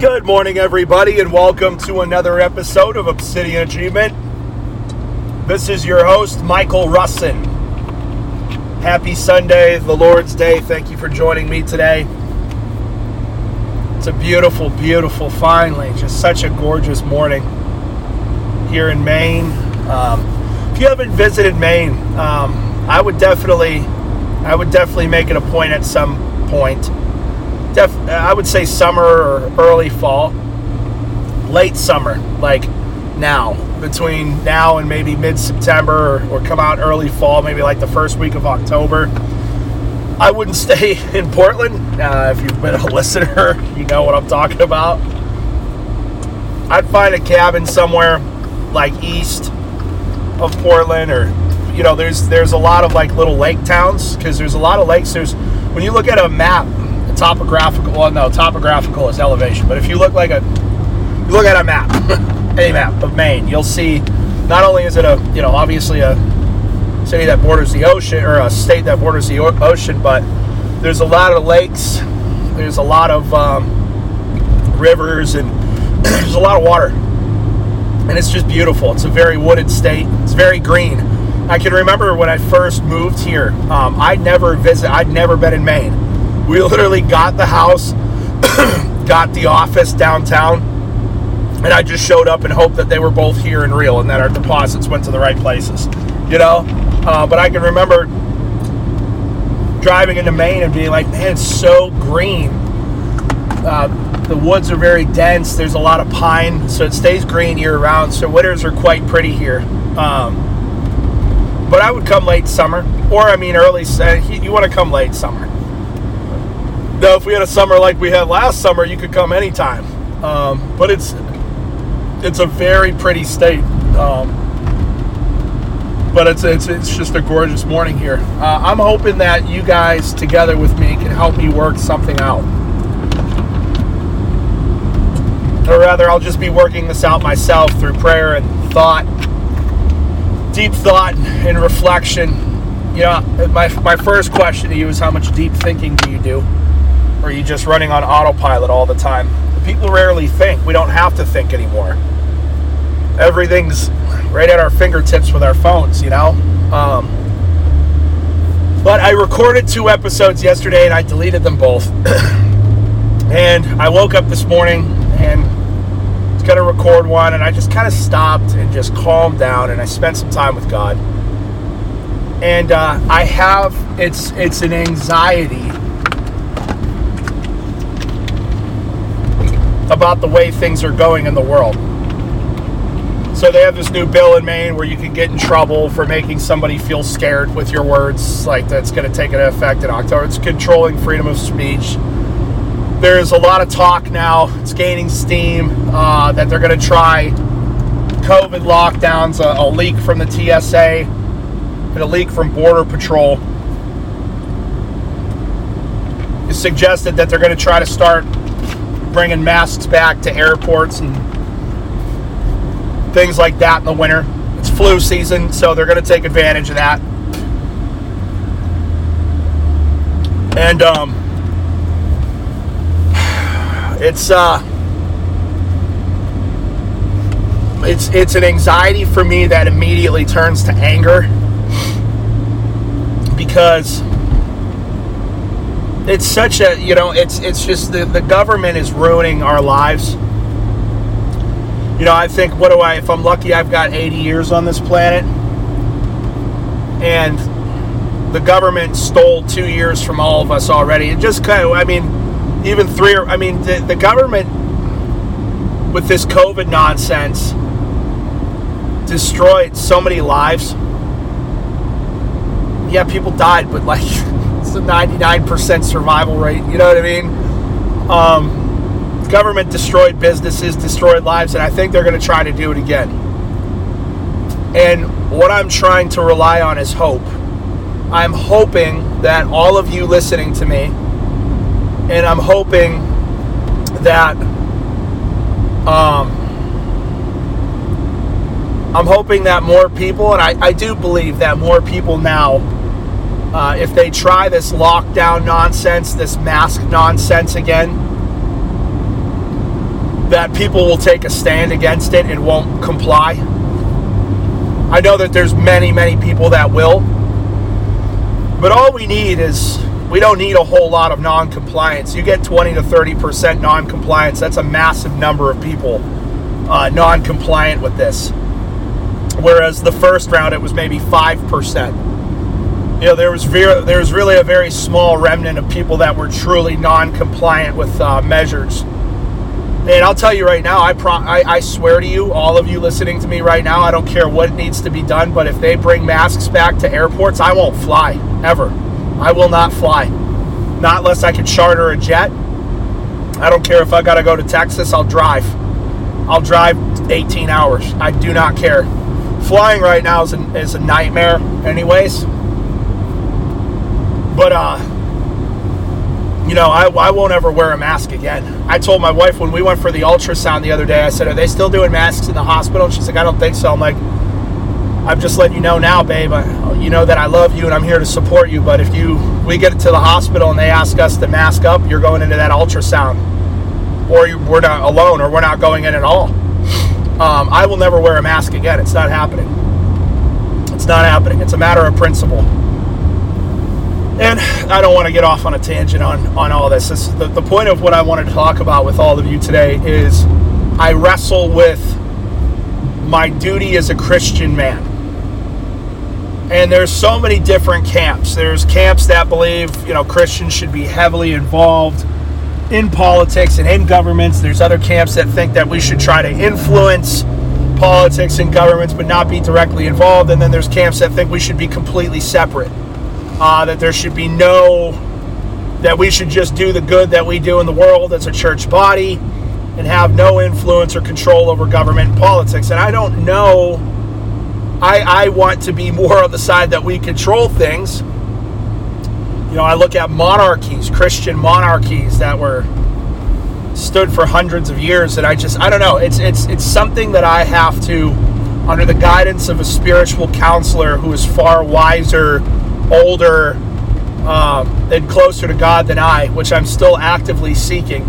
Good morning, everybody, and welcome to another episode of Obsidian Achievement. This is your host, Michael Russin. Happy Sunday, the Lord's Day. Thank you for joining me today. It's a beautiful, beautiful, finally, just such a gorgeous morning here in Maine. Um, if you haven't visited Maine, um, I would definitely, I would definitely make it a point at some point. Def, I would say summer or early fall, late summer, like now, between now and maybe mid September, or, or come out early fall, maybe like the first week of October. I wouldn't stay in Portland. Uh, if you've been a listener, you know what I'm talking about. I'd find a cabin somewhere like east of Portland, or you know, there's there's a lot of like little lake towns because there's a lot of lakes. There's when you look at a map, topographical. Well, no, topographical is elevation, but if you look like a you look at a map, a map of Maine, you'll see not only is it a you know obviously a city that borders the ocean or a state that borders the ocean, but there's a lot of lakes, there's a lot of um, rivers, and there's a lot of water. And it's just beautiful. It's a very wooded state. It's very green. I can remember when I first moved here. Um, I'd never visit. I'd never been in Maine. We literally got the house, got the office downtown, and I just showed up and hoped that they were both here and real, and that our deposits went to the right places. You know, uh, but I can remember driving into Maine and being like, man, it's so green. Uh, the woods are very dense. There's a lot of pine, so it stays green year round. So winters are quite pretty here. Um, but I would come late summer, or I mean early. You want to come late summer. Now, if we had a summer like we had last summer, you could come anytime. Um, but it's it's a very pretty state. Um, but it's, it's it's just a gorgeous morning here. Uh, I'm hoping that you guys together with me can help me work something out, or rather, I'll just be working this out myself through prayer and thought, deep thought and reflection. You know, my my first question to you is how much deep thinking do you do, or are you just running on autopilot all the time? People rarely think. We don't have to think anymore. Everything's right at our fingertips with our phones, you know? Um, but I recorded two episodes yesterday and I deleted them both. and I woke up this morning and was going to record one and I just kind of stopped and just calmed down and I spent some time with God. And uh, I have, it's, it's an anxiety about the way things are going in the world. So they have this new bill in Maine where you can get in trouble for making somebody feel scared with your words, like that's going to take an effect in October. It's controlling freedom of speech. There's a lot of talk now. It's gaining steam uh, that they're going to try COVID lockdowns, a, a leak from the TSA, and a leak from Border Patrol. It suggested that they're going to try to start bringing masks back to airports and things like that in the winter. It's flu season, so they're going to take advantage of that. And um, it's uh, it's it's an anxiety for me that immediately turns to anger because it's such a you know it's it's just the, the government is ruining our lives you know, I think, what do I, if I'm lucky, I've got 80 years on this planet. And the government stole two years from all of us already. And just kind of, I mean, even three, or, I mean, the, the government with this COVID nonsense destroyed so many lives. Yeah, people died, but like, it's a 99% survival rate. You know what I mean? Um, government destroyed businesses, destroyed lives, and I think they're going to try to do it again. And what I'm trying to rely on is hope. I'm hoping that all of you listening to me, and I'm hoping that um, I'm hoping that more people, and I, I do believe that more people now, uh, if they try this lockdown nonsense, this mask nonsense again, that people will take a stand against it and won't comply. I know that there's many, many people that will. But all we need is we don't need a whole lot of non-compliance. You get 20 to 30% non-compliance. That's a massive number of people uh, non-compliant with this. Whereas the first round it was maybe five percent. You know, there was very, there was really a very small remnant of people that were truly non-compliant with uh, measures. And I'll tell you right now, I, pro- I, I swear to you, all of you listening to me right now, I don't care what needs to be done, but if they bring masks back to airports, I won't fly ever. I will not fly, not unless I can charter a jet. I don't care if I got to go to Texas, I'll drive. I'll drive 18 hours. I do not care. Flying right now is is a nightmare, anyways. But uh, you know, I, I won't ever wear a mask again. I told my wife when we went for the ultrasound the other day, I said, Are they still doing masks in the hospital? And she's like, I don't think so. I'm like, I'm just letting you know now, babe. I, you know that I love you and I'm here to support you. But if you we get to the hospital and they ask us to mask up, you're going into that ultrasound, or you, we're not alone, or we're not going in at all. Um, I will never wear a mask again. It's not happening. It's not happening. It's a matter of principle. And I don't want to get off on a tangent on, on all this. this the, the point of what I wanted to talk about with all of you today is I wrestle with my duty as a Christian man. And there's so many different camps. There's camps that believe, you know, Christians should be heavily involved in politics and in governments. There's other camps that think that we should try to influence politics and governments but not be directly involved. And then there's camps that think we should be completely separate uh, that there should be no, that we should just do the good that we do in the world as a church body and have no influence or control over government and politics. And I don't know, I, I want to be more on the side that we control things. You know, I look at monarchies, Christian monarchies that were stood for hundreds of years and I just I don't know it's it's it's something that I have to under the guidance of a spiritual counselor who is far wiser older um, and closer to God than I, which I'm still actively seeking.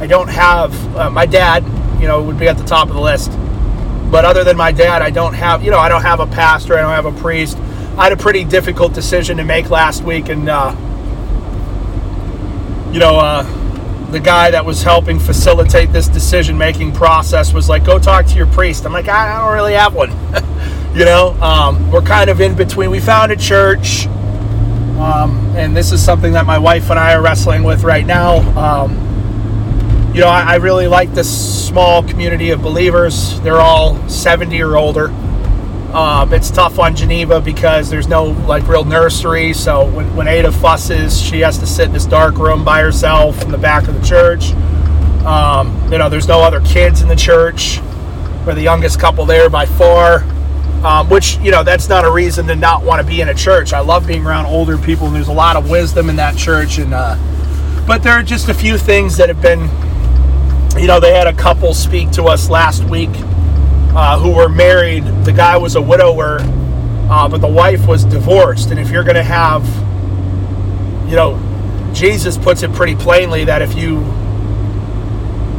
I don't have uh, my dad, you know, would be at the top of the list. But other than my dad, I don't have, you know, I don't have a pastor, I don't have a priest. I had a pretty difficult decision to make last week, and uh, you know, uh, the guy that was helping facilitate this decision making process was like, "Go talk to your priest." I'm like, I don't really have one. You know, um, we're kind of in between. We found a church, um, and this is something that my wife and I are wrestling with right now. Um, you know, I, I, really like this small community of believers. They're all 70 or older. Um, it's tough on Geneva because there's no like real nursery. So when, when Ada fusses, she has to sit in this dark room by herself in the back of the church. Um, you know, there's no other kids in the church. We're the youngest couple there by far um, which you know that's not a reason to not want to be in a church. I love being around older people, and there's a lot of wisdom in that church. And uh, but there are just a few things that have been, you know, they had a couple speak to us last week uh, who were married. The guy was a widower, uh, but the wife was divorced. And if you're going to have, you know, Jesus puts it pretty plainly that if you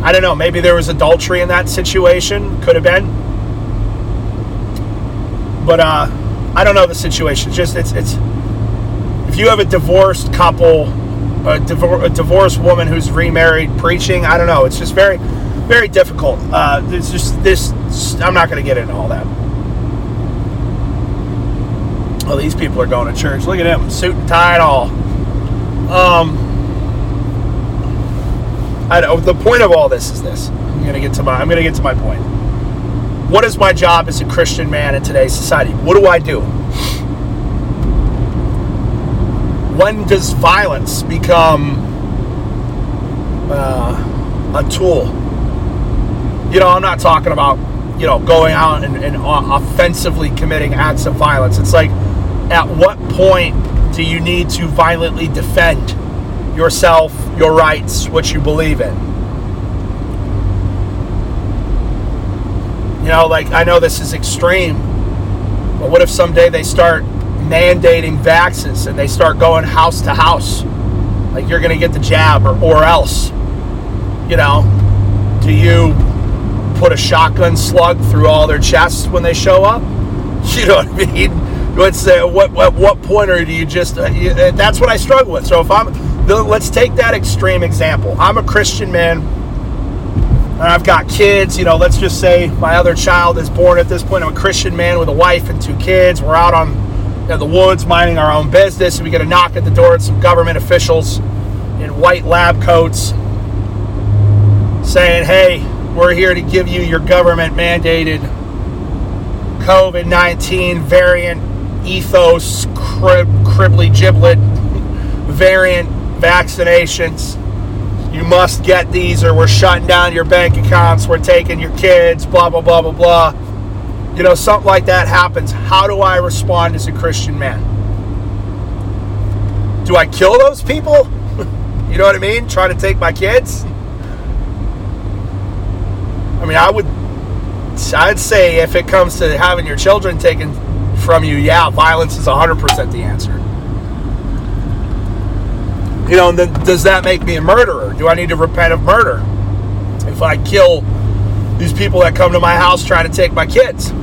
I don't know, maybe there was adultery in that situation, could have been but uh, I don't know the situation. Just it's it's if you have a divorced couple, a, divor- a divorced woman who's remarried preaching, I don't know. It's just very very difficult. Uh, it's just this. I'm not going to get into all that. Oh, these people are going to church. Look at them, suit and tie and all. Um, I, the point of all this is this. I'm going to get to my. I'm going to get to my point what is my job as a Christian man in today's society? What do I do? When does violence become uh, a tool? You know, I'm not talking about, you know, going out and, and offensively committing acts of violence. It's like, at what point do you need to violently defend yourself, your rights, what you believe in? You know, like I know this is extreme, but what if someday they start mandating vaccines and they start going house to house? Like you're going to get the jab or, or else. You know, Do you put a shotgun slug through all their chests when they show up? You know what I mean? What's what what what pointer do you just? Uh, you, uh, that's what I struggle with. So if I'm, let's take that extreme example. I'm a Christian man, and I've got kids. You know, let's just say my other child is born at this point. I'm a Christian man with a wife and two kids. We're out on the woods minding our own business, and we get a knock at the door at some government officials in white lab coats saying, "Hey, we're here to give you your government mandated COVID 19 variant ethos, crib, cribbly giblet variant vaccinations. You must get these or we're shutting down your bank accounts, we're taking your kids, blah, blah, blah, blah, blah. You know, something like that happens. How do I respond as a Christian man? Do I kill those people? you know what I mean? Try to take my kids? I mean, I would I'd say if it comes to having your children taken from you, yeah, violence is 100% the answer. You know, then does that make me a murderer? Do I need to repent of murder? If I kill these people that come to my house trying to take my kids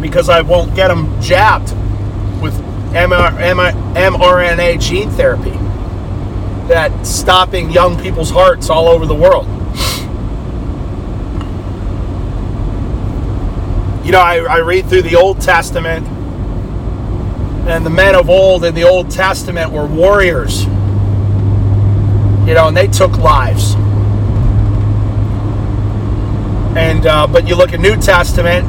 because I won't get them jabbed with mRNA gene therapy that's stopping young people's hearts all over the world. you know, I, I read through the Old Testament, and the men of old in the Old Testament were warriors. You know, and they took lives. And uh, but you look at New Testament,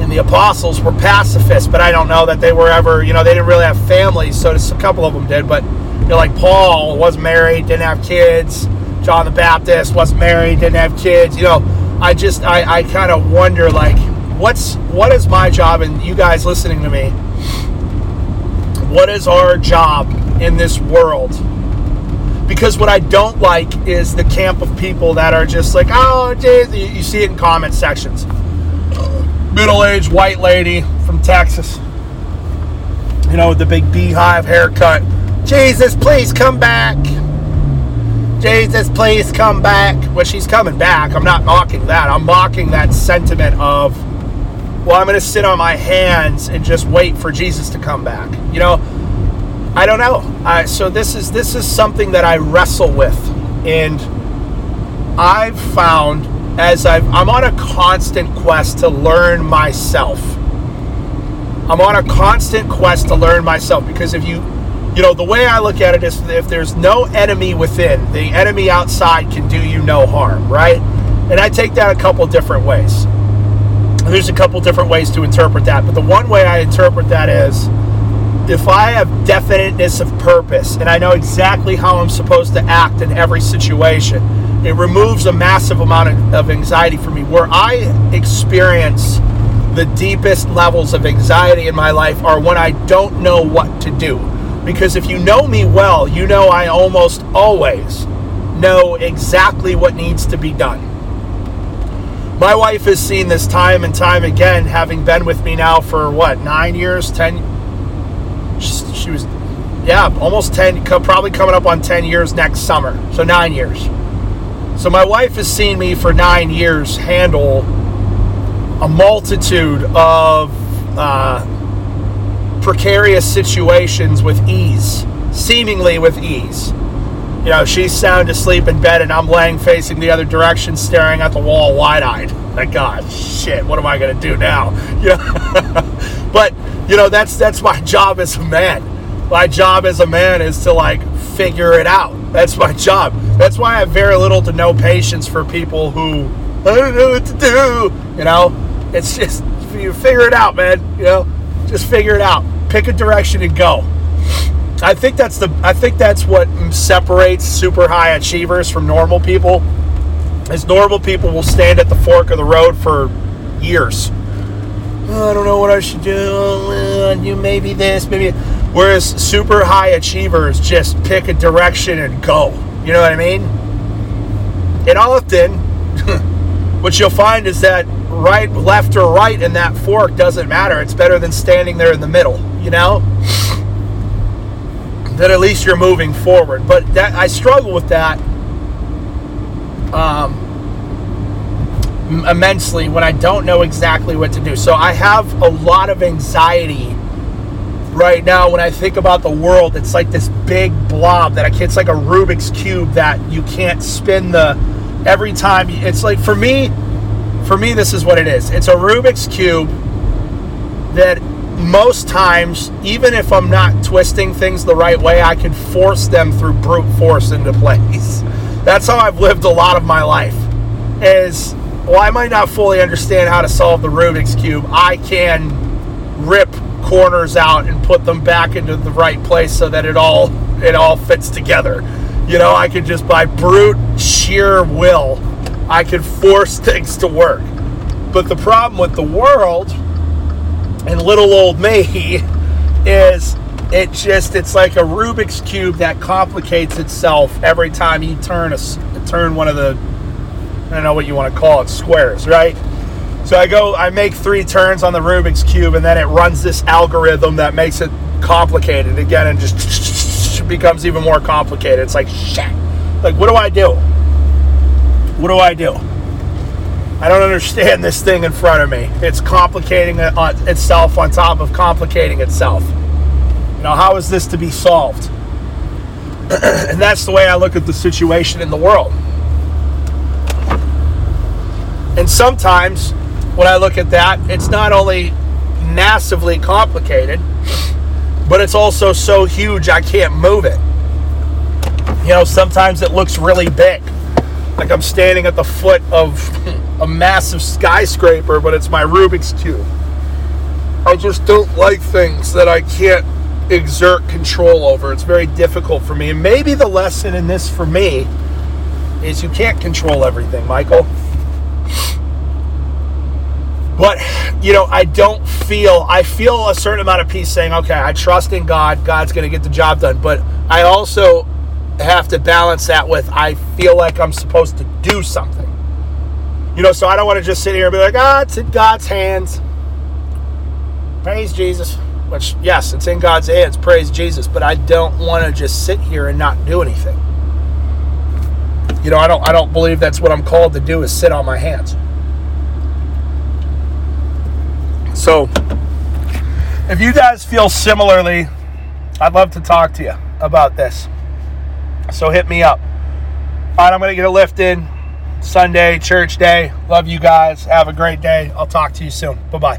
and the apostles were pacifists, but I don't know that they were ever. You know, they didn't really have families, so just a couple of them did. But you know, like Paul was married, didn't have kids. John the Baptist was married, didn't have kids. You know I just I, I kind of wonder like what's what is my job and you guys listening to me what is our job in this world because what I don't like is the camp of people that are just like oh geez. you see it in comment sections middle-aged white lady from Texas you know with the big beehive haircut Jesus please come back Jesus, please come back. Well, she's coming back. I'm not mocking that. I'm mocking that sentiment of, well, I'm going to sit on my hands and just wait for Jesus to come back. You know, I don't know. I, so this is this is something that I wrestle with, and I've found as I've I'm on a constant quest to learn myself. I'm on a constant quest to learn myself because if you you know, the way I look at it is if there's no enemy within, the enemy outside can do you no harm, right? And I take that a couple different ways. There's a couple different ways to interpret that, but the one way I interpret that is if I have definiteness of purpose and I know exactly how I'm supposed to act in every situation, it removes a massive amount of anxiety for me. Where I experience the deepest levels of anxiety in my life are when I don't know what to do because if you know me well, you know I almost always know exactly what needs to be done. My wife has seen this time and time again, having been with me now for what, nine years, ten? She was, yeah, almost 10, probably coming up on 10 years next summer. So nine years. So my wife has seen me for nine years handle a multitude of uh, precarious situations with ease, seemingly with ease. You know, she's sound asleep in bed and I'm laying facing the other direction, staring at the wall wide eyed. Like, God, shit, what am I going to do now? You know? but, you know, that's, that's my job as a man. My job as a man is to, like, figure it out. That's my job. That's why I have very little to no patience for people who, I don't know what to do. You know, it's just, you figure it out, man. You know, just figure it out pick a direction and go. I think that's the I think that's what separates super high achievers from normal people. Is normal people will stand at the fork of the road for years. Oh, I don't know what I should do. Uh, you maybe this, maybe. Whereas super high achievers just pick a direction and go. You know what I mean? And often, what you'll find is that right, left, or right in that fork doesn't matter. It's better than standing there in the middle you know, that at least you're moving forward. But that I struggle with that um, immensely when I don't know exactly what to do. So I have a lot of anxiety right now when I think about the world. It's like this big blob that I can't, it's like a Rubik's Cube that you can't spin the, every time. It's like, for me, for me, this is what it is. It's a Rubik's Cube that most times, even if I'm not twisting things the right way, I can force them through brute force into place. That's how I've lived a lot of my life. Is well, I might not fully understand how to solve the Rubik's Cube. I can rip corners out and put them back into the right place so that it all it all fits together. You know, I could just by brute sheer will, I could force things to work. But the problem with the world and little old me is it just it's like a Rubik's cube that complicates itself every time you turn a turn one of the I don't know what you want to call it squares, right? So I go, I make three turns on the Rubik's cube, and then it runs this algorithm that makes it complicated again, and just becomes even more complicated. It's like shit. Like, what do I do? What do I do? I don't understand this thing in front of me. It's complicating uh, itself on top of complicating itself. You know, how is this to be solved? and that's the way I look at the situation in the world. And sometimes when I look at that, it's not only massively complicated, but it's also so huge I can't move it. You know, sometimes it looks really big. Like I'm standing at the foot of a massive skyscraper, but it's my Rubik's Cube. I just don't like things that I can't exert control over. It's very difficult for me. And maybe the lesson in this for me is you can't control everything, Michael. But, you know, I don't feel, I feel a certain amount of peace saying, okay, I trust in God. God's going to get the job done. But I also have to balance that with, I feel like I'm supposed to do something. You know, so I don't want to just sit here and be like, ah, it's in God's hands. Praise Jesus. Which, yes, it's in God's hands. Praise Jesus. But I don't want to just sit here and not do anything. You know, I don't I don't believe that's what I'm called to do is sit on my hands. So, if you guys feel similarly, I'd love to talk to you about this. So hit me up. All right, I'm going to get a lift in. Sunday, church day. Love you guys. Have a great day. I'll talk to you soon. Bye bye.